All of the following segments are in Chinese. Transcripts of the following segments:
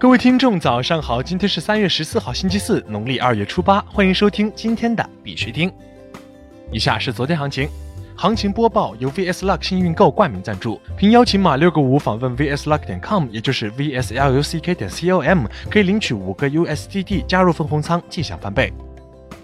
各位听众，早上好！今天是三月十四号，星期四，农历二月初八。欢迎收听今天的必须听。以下是昨天行情，行情播报由 VS Luck 幸运购冠名赞助，凭邀请码六个五访问 VSLuck 点 com，也就是 VSLUCK 点 com，可以领取五个 USDT 加入分红仓，即享翻倍。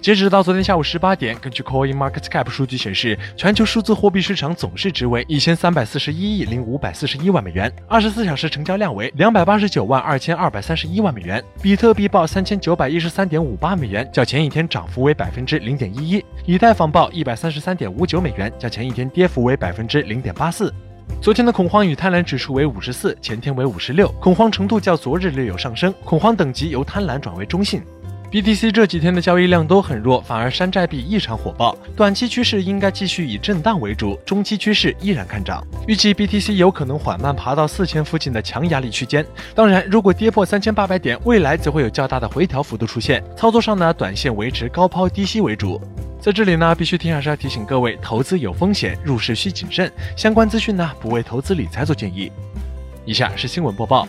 截止到昨天下午十八点，根据 Coin Market Cap 数据显示，全球数字货币市场总市值为一千三百四十一亿零五百四十一万美元，二十四小时成交量为两百八十九万二千二百三十一万美元。比特币报三千九百一十三点五八美元，较前一天涨幅为百分之零点一一；以太坊报一百三十三点五九美元，较前一天跌幅为百分之零点八四。昨天的恐慌与贪婪指数为五十四，前天为五十六，恐慌程度较昨日略有上升，恐慌等级由贪婪转为中性。BTC 这几天的交易量都很弱，反而山寨币异常火爆。短期趋势应该继续以震荡为主，中期趋势依然看涨。预计 BTC 有可能缓慢爬到四千附近的强压力区间。当然，如果跌破三千八百点，未来则会有较大的回调幅度出现。操作上呢，短线维持高抛低吸为主。在这里呢，必须听还是要提醒各位，投资有风险，入市需谨慎。相关资讯呢，不为投资理财做建议。以下是新闻播报。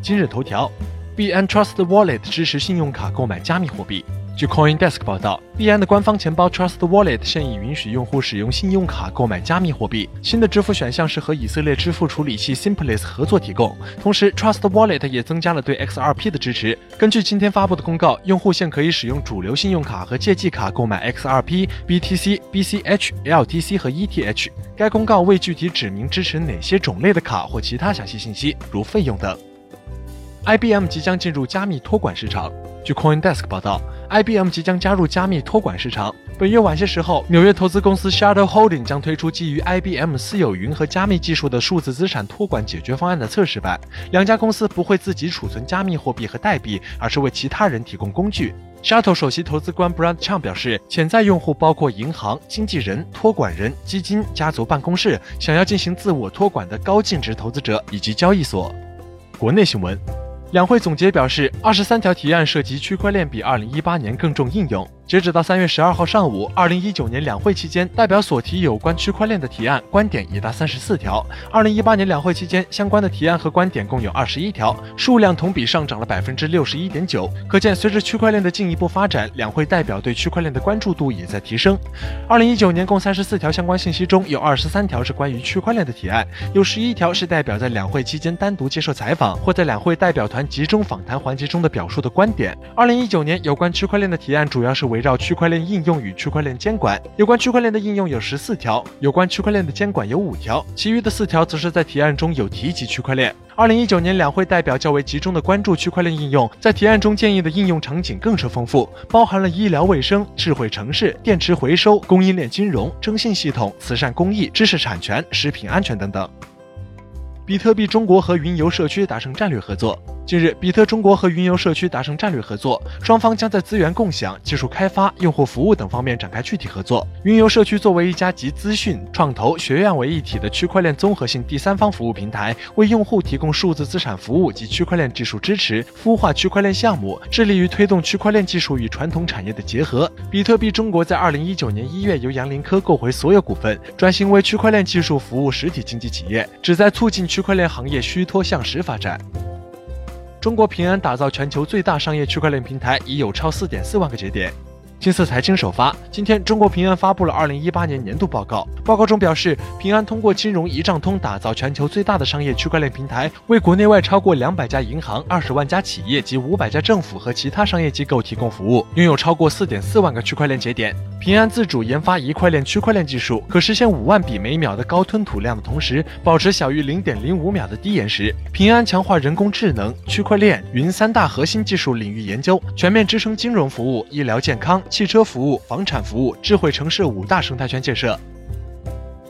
今日头条。币安 Trust Wallet 支持信用卡购买加密货币。据 CoinDesk 报道，币安的官方钱包 Trust Wallet 现已允许用户使用信用卡购买加密货币。新的支付选项是和以色列支付处理器 Simplex 合作提供。同时，Trust Wallet 也增加了对 XRP 的支持。根据今天发布的公告，用户现可以使用主流信用卡和借记卡购买 XRP、BTC、BCH、LTC 和 ETH。该公告未具体指明支持哪些种类的卡或其他详细信息，如费用等。IBM 即将进入加密托管市场。据 CoinDesk 报道，IBM 即将加入加密托管市场。本月晚些时候，纽约投资公司 Shadow Holding 将推出基于 IBM 私有云和加密技术的数字资产托管解决方案的测试版。两家公司不会自己储存加密货币和代币，而是为其他人提供工具。Shadow 首席投资官 Brad Chang 表示，潜在用户包括银行、经纪人、托管人、基金、家族办公室、想要进行自我托管的高净值投资者以及交易所。国内新闻。两会总结表示，二十三条提案涉及区块链比二零一八年更重应用。截止到三月十二号上午，二零一九年两会期间，代表所提有关区块链的提案观点已达三十四条。二零一八年两会期间，相关的提案和观点共有二十一条，数量同比上涨了百分之六十一点九。可见，随着区块链的进一步发展，两会代表对区块链的关注度也在提升。二零一九年共三十四条相关信息中，有二十三条是关于区块链的提案，有十一条是代表在两会期间单独接受采访或在两会代表团集中访谈环节中的表述的观点。二零一九年有关区块链的提案主要是为围绕区块链应用与区块链监管，有关区块链的应用有十四条，有关区块链的监管有五条，其余的四条则是在提案中有提及区块链。二零一九年两会代表较为集中的关注区块链应用，在提案中建议的应用场景更是丰富，包含了医疗卫生、智慧城市、电池回收、供应链金融、征信系统、慈善公益、知识产权、食品安全等等。比特币中国和云游社区达成战略合作。近日，比特中国和云游社区达成战略合作，双方将在资源共享、技术开发、用户服务等方面展开具体合作。云游社区作为一家集资讯、创投、学院为一体的区块链综合性第三方服务平台，为用户提供数字资产服务及区块链技术支持，孵化区块链项目，致力于推动区块链技术与传统产业的结合。比特币中国在二零一九年一月由杨林科购回所有股份，转型为区块链技术服务实体经济企业，旨在促进区块链行业虚脱向实发展。中国平安打造全球最大商业区块链平台，已有超四点四万个节点。金色财经首发，今天中国平安发布了二零一八年年度报告。报告中表示，平安通过金融一账通打造全球最大的商业区块链平台，为国内外超过两百家银行、二十万家企业及五百家政府和其他商业机构提供服务，拥有超过四点四万个区块链节点。平安自主研发一块链区块链技术，可实现五万笔每秒的高吞吐量的同时，保持小于零点零五秒的低延时。平安强化人工智能、区块链、云三大核心技术领域研究，全面支撑金融服务、医疗健康。汽车服务、房产服务、智慧城市五大生态圈建设。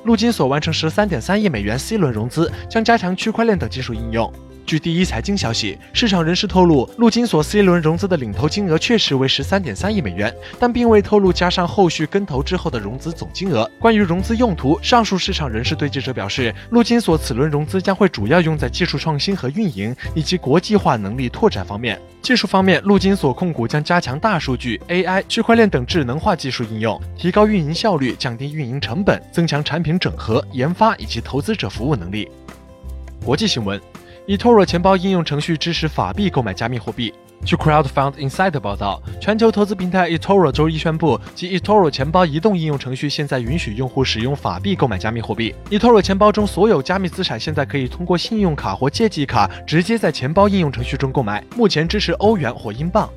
陆金所完成十三点三亿美元 C 轮融资，将加强区块链等技术应用。据第一财经消息，市场人士透露，陆金所 C 轮融资的领投金额确实为十三点三亿美元，但并未透露加上后续跟投之后的融资总金额。关于融资用途，上述市场人士对记者表示，陆金所此轮融资将会主要用在技术创新和运营以及国际化能力拓展方面。技术方面，陆金所控股将加强大数据、AI、区块链等智能化技术应用，提高运营效率，降低运营成本，增强产品整合、研发以及投资者服务能力。国际新闻。eToro 钱包应用程序支持法币购买加密货币。据 Crowdfund Insider 报道，全球投资平台 eToro 周一宣布，其 eToro 钱包移动应用程序现在允许用户使用法币购买加密货币。eToro 钱包中所有加密资产现在可以通过信用卡或借记卡直接在钱包应用程序中购买，目前支持欧元或英镑。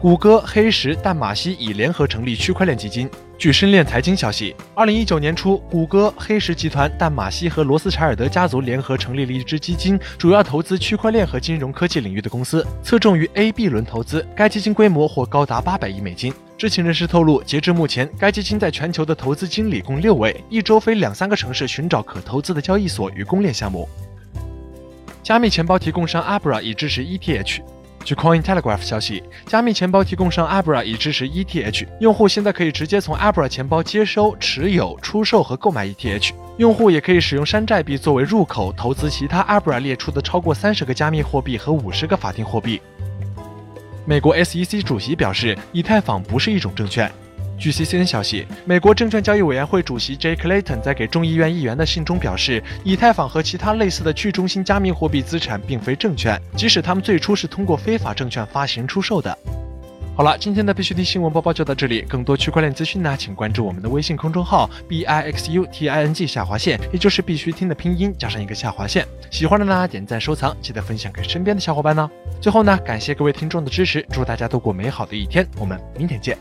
谷歌、黑石、淡马锡已联合成立区块链基金。据深链财经消息，二零一九年初，谷歌、黑石集团、淡马锡和罗斯柴尔德家族联合成立了一支基金，主要投资区块链和金融科技领域的公司，侧重于 A、B 轮投资。该基金规模或高达八百亿美金。知情人士透露，截至目前，该基金在全球的投资经理共六位，一周飞两三个城市寻找可投资的交易所与公链项目。加密钱包提供商 Abra 已支持 ETH。据 Cointelegraph 消息，加密钱包提供商 Abra 已支持 ETH，用户现在可以直接从 Abra 钱包接收、持有、出售和购买 ETH。用户也可以使用山寨币作为入口，投资其他 Abra 列出的超过三十个加密货币和五十个法定货币。美国 SEC 主席表示，以太坊不是一种证券。据 CCN 消息，美国证券交易委员会主席 Jay Clayton 在给众议院议员的信中表示，以太坊和其他类似的去中心加密货币资产并非证券，即使他们最初是通过非法证券发行出售的。好了，今天的必须听新闻播报就到这里。更多区块链资讯呢，请关注我们的微信公众号 b i x u t i n g 下划线，也就是必须听的拼音加上一个下划线。喜欢的呢，点赞收藏，记得分享给身边的小伙伴呢。最后呢，感谢各位听众的支持，祝大家度过美好的一天，我们明天见。